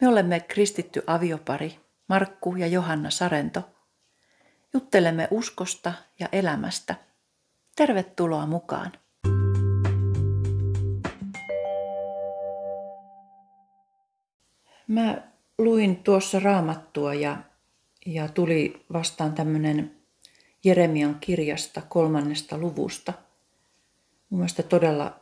Me olemme kristitty aviopari Markku ja Johanna Sarento. Juttelemme uskosta ja elämästä. Tervetuloa mukaan. Mä luin tuossa raamattua ja, ja tuli vastaan tämmöinen Jeremian kirjasta kolmannesta luvusta. Mun mielestä todella,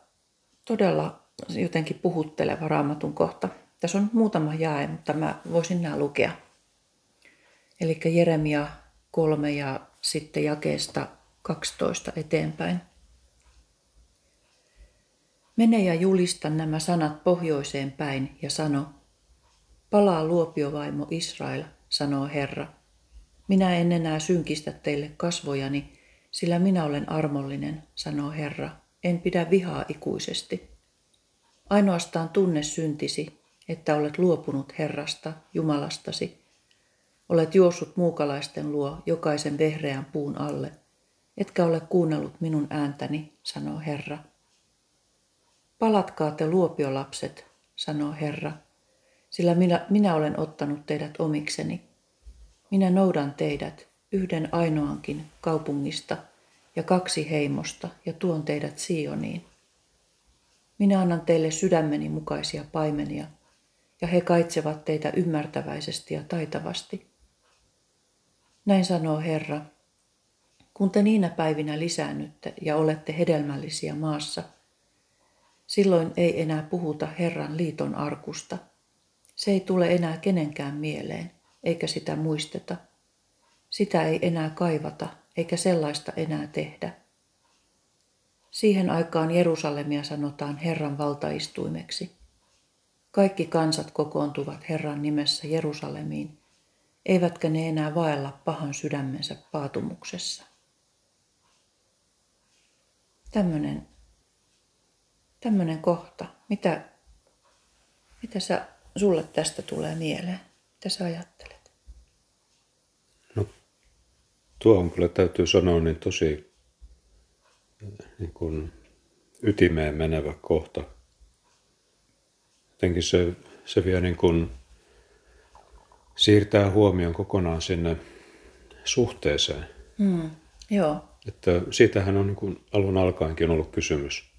todella jotenkin puhutteleva raamatun kohta. Tässä on muutama jae, mutta mä voisin nämä lukea. Eli Jeremia 3 ja sitten jakeesta 12 eteenpäin. Mene ja julista nämä sanat pohjoiseen päin ja sano, palaa luopiovaimo Israel, sanoo Herra. Minä en enää synkistä teille kasvojani, sillä minä olen armollinen, sanoo Herra. En pidä vihaa ikuisesti. Ainoastaan tunne syntisi, että olet luopunut Herrasta, Jumalastasi. Olet juossut muukalaisten luo jokaisen vehreän puun alle, etkä ole kuunnellut minun ääntäni, sanoo Herra. Palatkaa te luopiolapset, sanoo Herra, sillä minä, minä olen ottanut teidät omikseni. Minä noudan teidät yhden ainoankin kaupungista ja kaksi heimosta ja tuon teidät Sioniin. Minä annan teille sydämeni mukaisia paimenia, ja he kaitsevat teitä ymmärtäväisesti ja taitavasti. Näin sanoo Herra, kun te niinä päivinä lisäännytte ja olette hedelmällisiä maassa, silloin ei enää puhuta Herran liiton arkusta. Se ei tule enää kenenkään mieleen, eikä sitä muisteta. Sitä ei enää kaivata, eikä sellaista enää tehdä. Siihen aikaan Jerusalemia sanotaan Herran valtaistuimeksi. Kaikki kansat kokoontuvat Herran nimessä Jerusalemiin, eivätkä ne enää vaella pahan sydämensä paatumuksessa. Tämmöinen, tämmöinen kohta. Mitä, mitä sä, sulle tästä tulee mieleen? Mitä sä ajattelet? No, tuohon kyllä täytyy sanoa niin tosi niin kuin ytimeen menevä kohta. Jotenkin se, se vie niin kuin siirtää huomion kokonaan sinne suhteeseen. Mm, joo. Että siitähän on niin kuin alun alkaenkin ollut kysymys.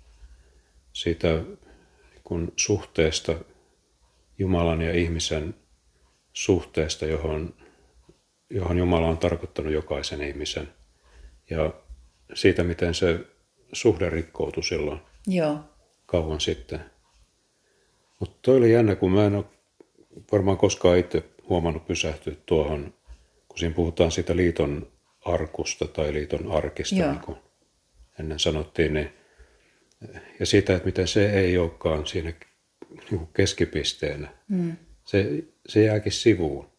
Siitä niin kuin suhteesta, Jumalan ja ihmisen suhteesta, johon, johon Jumala on tarkoittanut jokaisen ihmisen. Ja siitä, miten se suhde rikkoutui silloin Joo. kauan sitten. Mutta toi oli jännä, kun mä en ole varmaan koskaan itse huomannut pysähtyä tuohon, kun siinä puhutaan siitä liiton arkusta tai liiton arkista, Joo. niin kuin ennen sanottiin, niin, ja siitä, että miten se ei olekaan siinä niin kuin keskipisteenä. Mm. Se, se jääkin sivuun.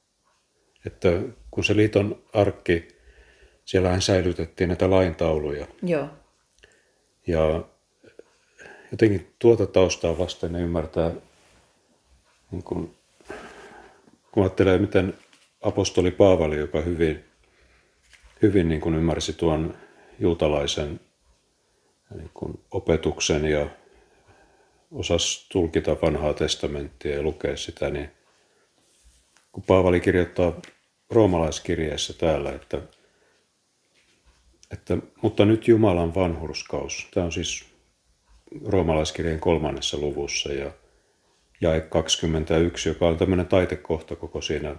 Että kun se liiton arkki, siellähän säilytettiin näitä laintauluja, Joo. ja jotenkin tuota taustaa vasten ne ymmärtää, niin kun, kun ajattelee, miten apostoli Paavali, joka hyvin, hyvin niin kun ymmärsi tuon juutalaisen niin kun opetuksen ja osasi tulkita vanhaa testamenttia ja lukea sitä, niin kun Paavali kirjoittaa roomalaiskirjeessä täällä, että että, mutta nyt Jumalan vanhurskaus. Tämä on siis roomalaiskirjeen kolmannessa luvussa ja jae 21, joka on tämmöinen taitekohta koko siinä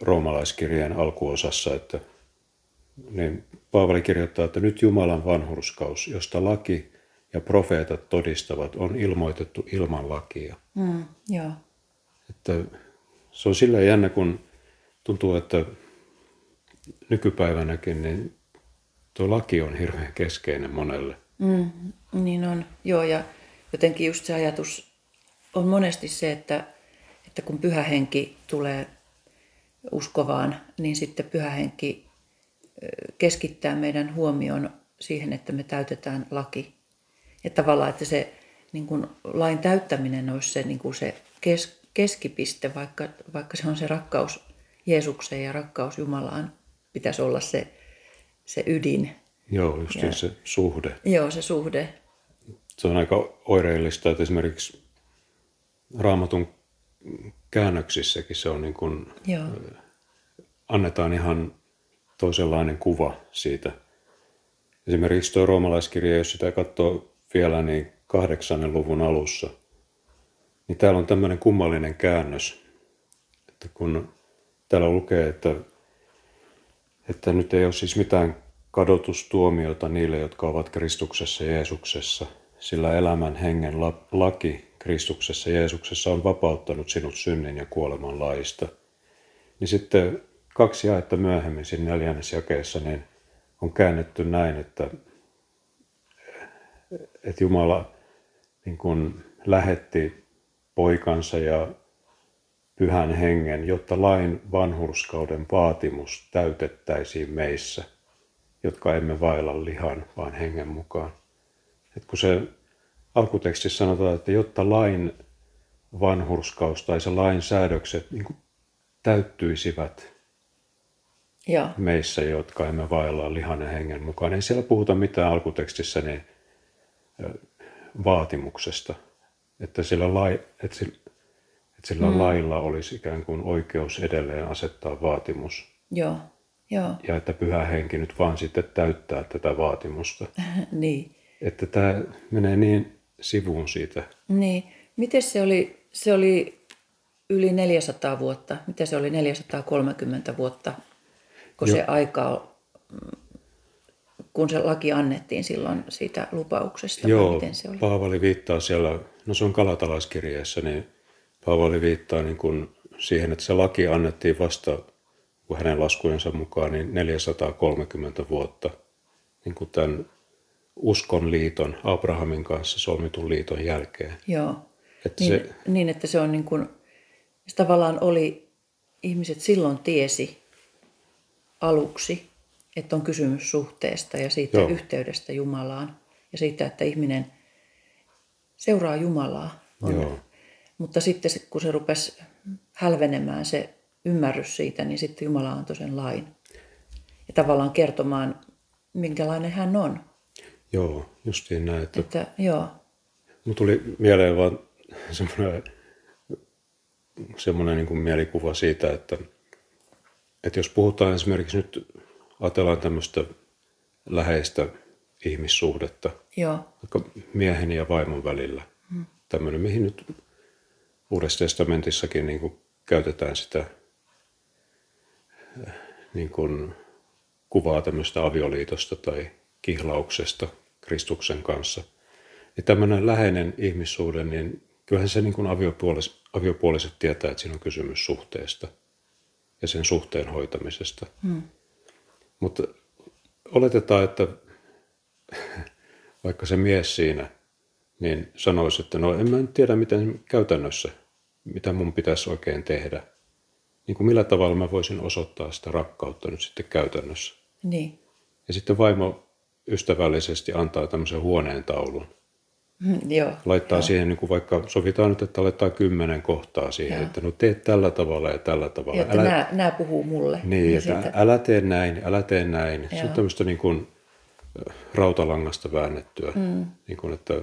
roomalaiskirjeen alkuosassa, että niin Paavali kirjoittaa, että nyt Jumalan vanhurskaus, josta laki ja profeetat todistavat, on ilmoitettu ilman lakia. Mm, joo. Että se on sillä jännä, kun tuntuu, että nykypäivänäkin niin tuo laki on hirveän keskeinen monelle. Mm, niin on, joo, ja jotenkin just se ajatus on monesti se, että, että kun pyhä henki tulee uskovaan, niin sitten pyhä henki ö, keskittää meidän huomioon siihen, että me täytetään laki. Että tavallaan, että se niin kuin lain täyttäminen olisi se, niin kuin se kes, keskipiste, vaikka, vaikka se on se rakkaus Jeesukseen ja rakkaus Jumalaan, pitäisi olla se, se ydin. Joo, just Ja- se suhde. Joo, se suhde. Se on aika oireellista, että esimerkiksi raamatun käännöksissäkin se on niin kuin, Joo. annetaan ihan toisenlainen kuva siitä. Esimerkiksi tuo roomalaiskirja, jos sitä katsoo vielä niin kahdeksannen luvun alussa, niin täällä on tämmöinen kummallinen käännös, että kun täällä lukee, että, että nyt ei ole siis mitään kadotustuomiota niille, jotka ovat Kristuksessa Jeesuksessa, sillä elämän hengen la- laki Kristuksessa Jeesuksessa on vapauttanut sinut synnin ja kuoleman laista. Niin sitten kaksi jaetta myöhemmin siinä neljännessä jakeessa niin on käännetty näin, että, että Jumala niin kuin lähetti poikansa ja pyhän hengen, jotta lain vanhurskauden vaatimus täytettäisiin meissä, jotka emme vailla lihan, vaan hengen mukaan. Et kun se alkutekstissä sanotaan, että jotta lain vanhurskaus tai se lain säädökset niin täyttyisivät Joo. meissä, jotka emme vailla lihan ja hengen mukaan. Ei siellä puhuta mitään alkutekstissä niin, vaatimuksesta, että sillä, lai, että sillä, että sillä mm. lailla olisi ikään kuin oikeus edelleen asettaa vaatimus. Joo. Joo. Ja että pyhä henki nyt vaan sitten täyttää tätä vaatimusta. niin. Että tämä menee niin sivuun siitä. Niin. Miten se oli, se oli yli 400 vuotta, mitä se oli 430 vuotta, kun se aika, mm, kun se laki annettiin silloin siitä lupauksesta, Joo, miten se oli? Paavali viittaa siellä, no se on kalatalaiskirjeessä, niin Paavali viittaa niin kuin siihen, että se laki annettiin vasta kun hänen laskujensa mukaan niin 430 vuotta niin kuin tämän uskon liiton, Abrahamin kanssa solmitun liiton jälkeen. Joo. Että Niin, se, niin, että se on niin kuin, se tavallaan oli, ihmiset silloin tiesi aluksi, että on kysymys suhteesta ja siitä Joo. yhteydestä Jumalaan ja siitä, että ihminen seuraa Jumalaa. On. Joo. Mutta sitten kun se rupesi hälvenemään se ymmärrys siitä, niin sitten Jumala antoi sen lain. Ja tavallaan kertomaan, minkälainen hän on. Joo, justiin näin. Että Että joo, Mun tuli mieleen vaan semmoinen, semmoinen niin kuin mielikuva siitä, että, että jos puhutaan esimerkiksi nyt, ajatellaan tämmöistä läheistä ihmissuhdetta, joo, vaikka miehen ja vaimon välillä. Hmm. Tämmöinen, mihin nyt Uudessa testamentissakin niin kuin käytetään sitä äh, niin kuin kuvaa tämmöistä avioliitosta tai kihlauksesta Kristuksen kanssa. Niin tämmöinen läheinen ihmissuhde, niin kyllähän se niin kuin aviopuoliset, aviopuoliset tietää, että siinä on kysymys suhteesta ja sen suhteen hoitamisesta. Hmm. Mutta oletetaan, että vaikka se mies siinä, niin sanoisi, että no en mä nyt tiedä miten käytännössä, mitä mun pitäisi oikein tehdä. Niin kuin millä tavalla mä voisin osoittaa sitä rakkautta nyt sitten käytännössä. niin. Ja sitten vaimo ystävällisesti antaa tämmöisen huoneen taulun. Mm, Joo, Laittaa siihen, niin kuin vaikka sovitaan nyt, että laittaa kymmenen kohtaa siihen, Joo. että no teet tällä tavalla ja tällä tavalla. ja että nämä, nämä puhuu mulle. Niin, Ja että siitä- älä tee näin, älä tee näin. Se on Joo. tämmöistä niin kuin äh, rautalangasta väännettyä, mm. niin kuin, että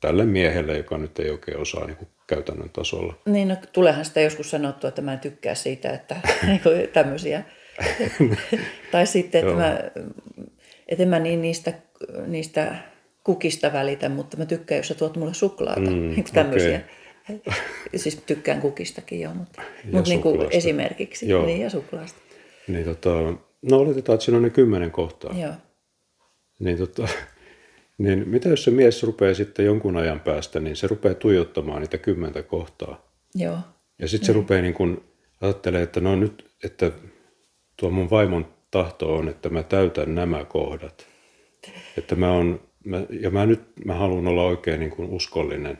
tälle miehelle, joka nyt ei oikein osaa niin kuin käytännön tasolla. Niin, no, tuleehan sitä joskus sanottua, että mä en tykkää siitä, että niin kuin tämmöisiä. tai sitten, että Joo. mä, että en mä niin niistä, niistä kukista välitä, mutta mä tykkään, jos sä tuot mulle suklaata. Mm, Mm, tämmöisiä. Siis tykkään kukistakin jo, mutta, mutta niin kuin esimerkiksi. Joo. Niin, ja suklaasta. Niin, tota, no oletetaan, että siinä on ne kymmenen kohtaa. Joo. Niin, tota, niin mitä jos se mies rupeaa sitten jonkun ajan päästä, niin se rupeaa tuijottamaan niitä kymmentä kohtaa. Joo. Ja sitten se rupeaa niin kuin ajattelee, että no nyt, että tuo mun vaimon tahto on, että mä täytän nämä kohdat. Että mä on, mä, ja mä nyt mä haluan olla oikein niin kuin uskollinen.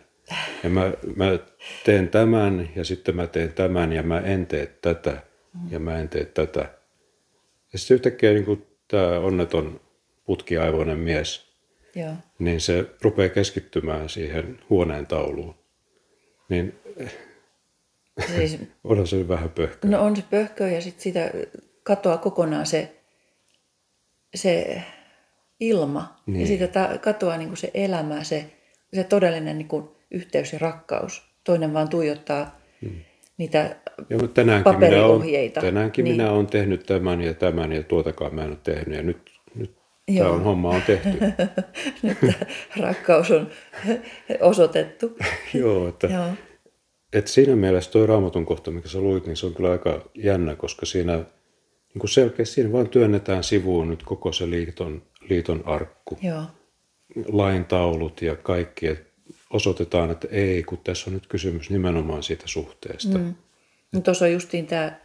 Ja mä, mä teen tämän ja sitten mä teen tämän ja mä en tee tätä ja mä en tee tätä. Ja sitten yhtäkkiä niin kuin tämä onneton putkiaivoinen mies, Joo. niin se rupeaa keskittymään siihen huoneen tauluun. Niin Siis, onhan se vähän pöhkö. no on se pöhkö ja sitten siitä katoaa kokonaan se, se ilma. Niin. Ja siitä ta- katoaa niin kuin se elämä, se, se todellinen niin kuin yhteys ja rakkaus. Toinen vaan tuijottaa, hmm. niitä Ja, mutta tänäänkin minä, olen, paperiohjeita. tänäänkin Niin. minä olen tehnyt tämän ja tämän ja tuotakaan mä en ole tehnyt. Ja nyt, nyt tämä Joo. on, homma on tehty. Nyt rakkaus on osoitettu. Joo, että, Joo, Et siinä mielessä tuo raamatun kohta, mikä sä luit, niin se on kyllä aika jännä, koska siinä niin kuin selkeästi siinä vaan työnnetään sivuun nyt koko se liiton, liiton arkku, joo, lain taulut ja kaikki. Et osoitetaan, että ei, kun tässä on nyt kysymys nimenomaan siitä suhteesta. Mm. No tuossa justiin tämä,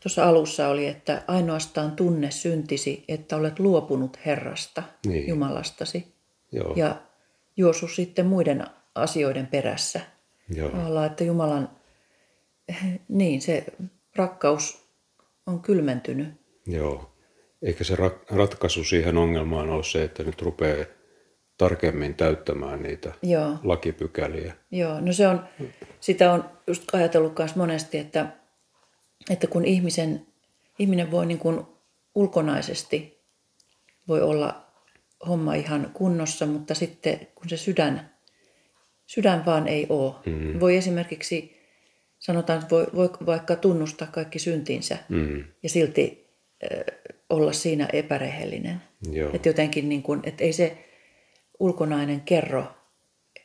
tuossa alussa oli, että ainoastaan tunne syntisi, että olet luopunut Herrasta, Niin. Jumalastasi, Joo, ja juossut sitten muiden asioiden perässä. joo, Tavallaan, että Jumalan, niin se rakkaus on kylmentynyt. joo. Eikä se ra- ratkaisu siihen ongelmaan ole se, että nyt rupeaa tarkemmin täyttämään niitä Joo. lakipykäliä. Joo, no se on, sitä on just ajatellut myös monesti, että, että kun ihmisen, ihminen voi niin kuin ulkonaisesti voi olla homma ihan kunnossa, mutta sitten kun se sydän, sydän vaan ei ole. Mm. Voi esimerkiksi, sanotaan, että voi, voi vaikka tunnustaa kaikki syntinsä Mm. ja silti äh, olla siinä epärehellinen. Joo. Että jotenkin niin kuin, että ei se ulkonainen kerro,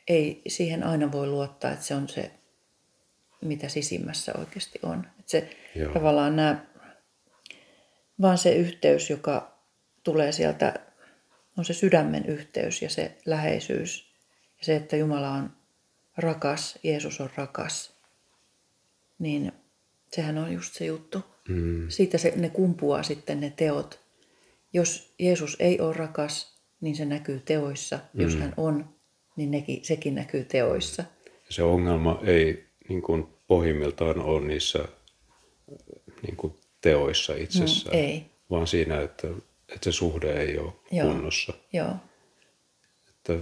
ei siihen aina voi luottaa, että se on se, mitä sisimmässä oikeasti on. Että se Joo. tavallaan nämä, vaan se yhteys, joka tulee sieltä, on se sydämen yhteys ja se läheisyys. Ja se, että Jumala on rakas, Jeesus on rakas, niin sehän on just se juttu. Mm. Siitä se, ne kumpuaa sitten ne teot. Jos Jeesus ei ole rakas, niin se näkyy teoissa. Jos hän on, niin nekin, sekin näkyy teoissa. se ongelma ei niin kuin pohjimmiltaan ole niissä niin kuin teoissa itsessään, Mm, ei. vaan siinä, että, että se suhde ei ole Joo. kunnossa. Joo, Että,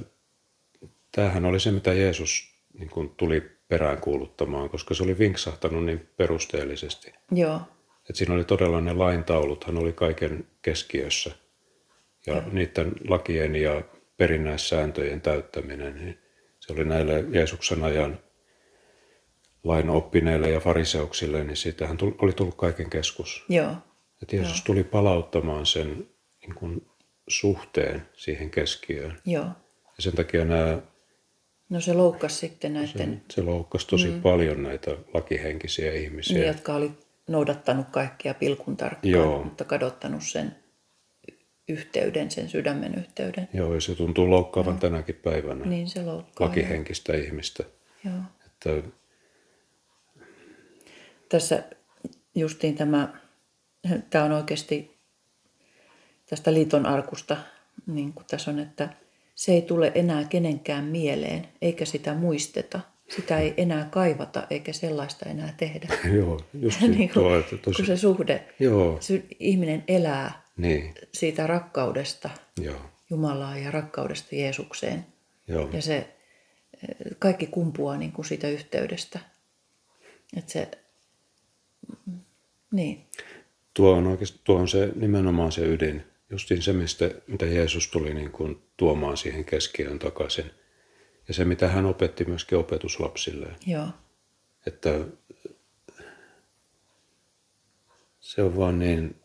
tämähän oli se, mitä Jeesus niin kuin tuli peräänkuuluttamaan, koska se oli vinksahtanut niin perusteellisesti. joo, Että siinä oli todella ne laintauluthan hän oli kaiken keskiössä. Ja Joo. niiden lakien ja perinnäissääntöjen täyttäminen, niin se oli näille Jeesuksen ajan lain oppineille ja fariseuksille, niin siitähän tuli, oli tullut kaiken keskus. joo, Että Jeesus tuli palauttamaan sen niin kuin, suhteen siihen keskiöön. joo. Ja sen takia nämä, No se loukkasi sitten näiden, se loukkasi tosi mm. paljon näitä lakihenkisiä ihmisiä. ne, jotka oli noudattanut kaikkia pilkun tarkkaan, Joo. mutta kadottanut sen yhteyden, sen sydämen yhteyden. Joo, ja se tuntuu loukkaavan tänäkin päivänä Niin se loukkaa. lakihenkistä ihmistä. Joo. Että tässä justiin tämä, tämä on oikeasti tästä liiton arkusta, niin kuin tässä on, että se ei tule enää kenenkään mieleen, eikä sitä muisteta. Sitä ei enää kaivata, eikä sellaista enää tehdä. Joo, just niin niin kuin, tuo, että tosi, kun se suhde, Joo, se ihminen elää niin, siitä rakkaudesta joo, Jumalaa ja rakkaudesta Jeesukseen. joo, Ja se eh, kaikki kumpuaa niin kuin siitä yhteydestä. Että se, niin, Tuo on, oikeasti, tuo on se, nimenomaan se ydin, justiin se, mistä, mitä Jeesus tuli niin kuin tuomaan siihen keskiöön takaisin. Ja se, mitä hän opetti myöskin opetuslapsilleen. joo, Että se on vaan niin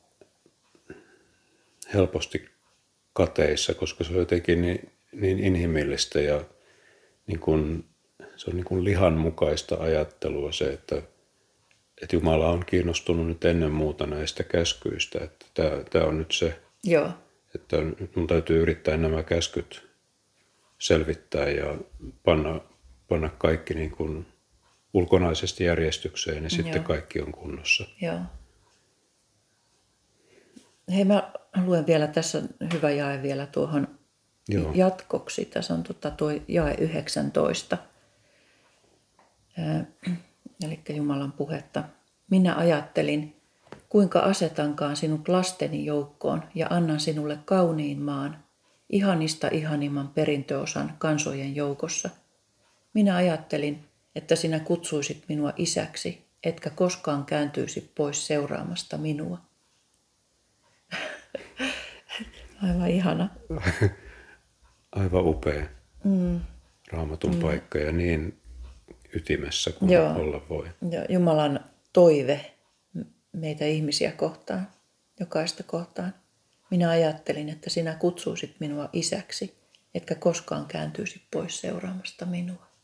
helposti kateissa, koska se on jotenkin niin, niin inhimillistä ja niin kuin, se on niin kuin lihan mukaista ajattelua se, että, että Jumala on kiinnostunut nyt ennen muuta näistä käskyistä. Että tämä, tämä on nyt se, joo, että mun täytyy yrittää nämä käskyt selvittää ja panna, panna kaikki niin kuin ulkonaisesti järjestykseen ja sitten Joo. kaikki on kunnossa. joo. Hei, mä luen vielä tässä hyvä jae vielä tuohon Joo. jatkoksi. Tässä on tota tuo jae 19. Eli Jumalan puhetta. Minä ajattelin, kuinka asetankaan sinut lasteni joukkoon ja annan sinulle kauniin maan, ihanista ihanimman perintöosan kansojen joukossa. Minä ajattelin, että sinä kutsuisit minua isäksi, etkä koskaan kääntyisi pois seuraamasta minua. Aivan ihana. Aivan upea mm. raamatun mm. paikka ja niin ytimessä kun Joo. olla voi. Ja Jumalan toive meitä ihmisiä kohtaan, jokaista kohtaan. Minä ajattelin, että sinä kutsuisit minua isäksi, etkä koskaan kääntyisi pois seuraamasta minua.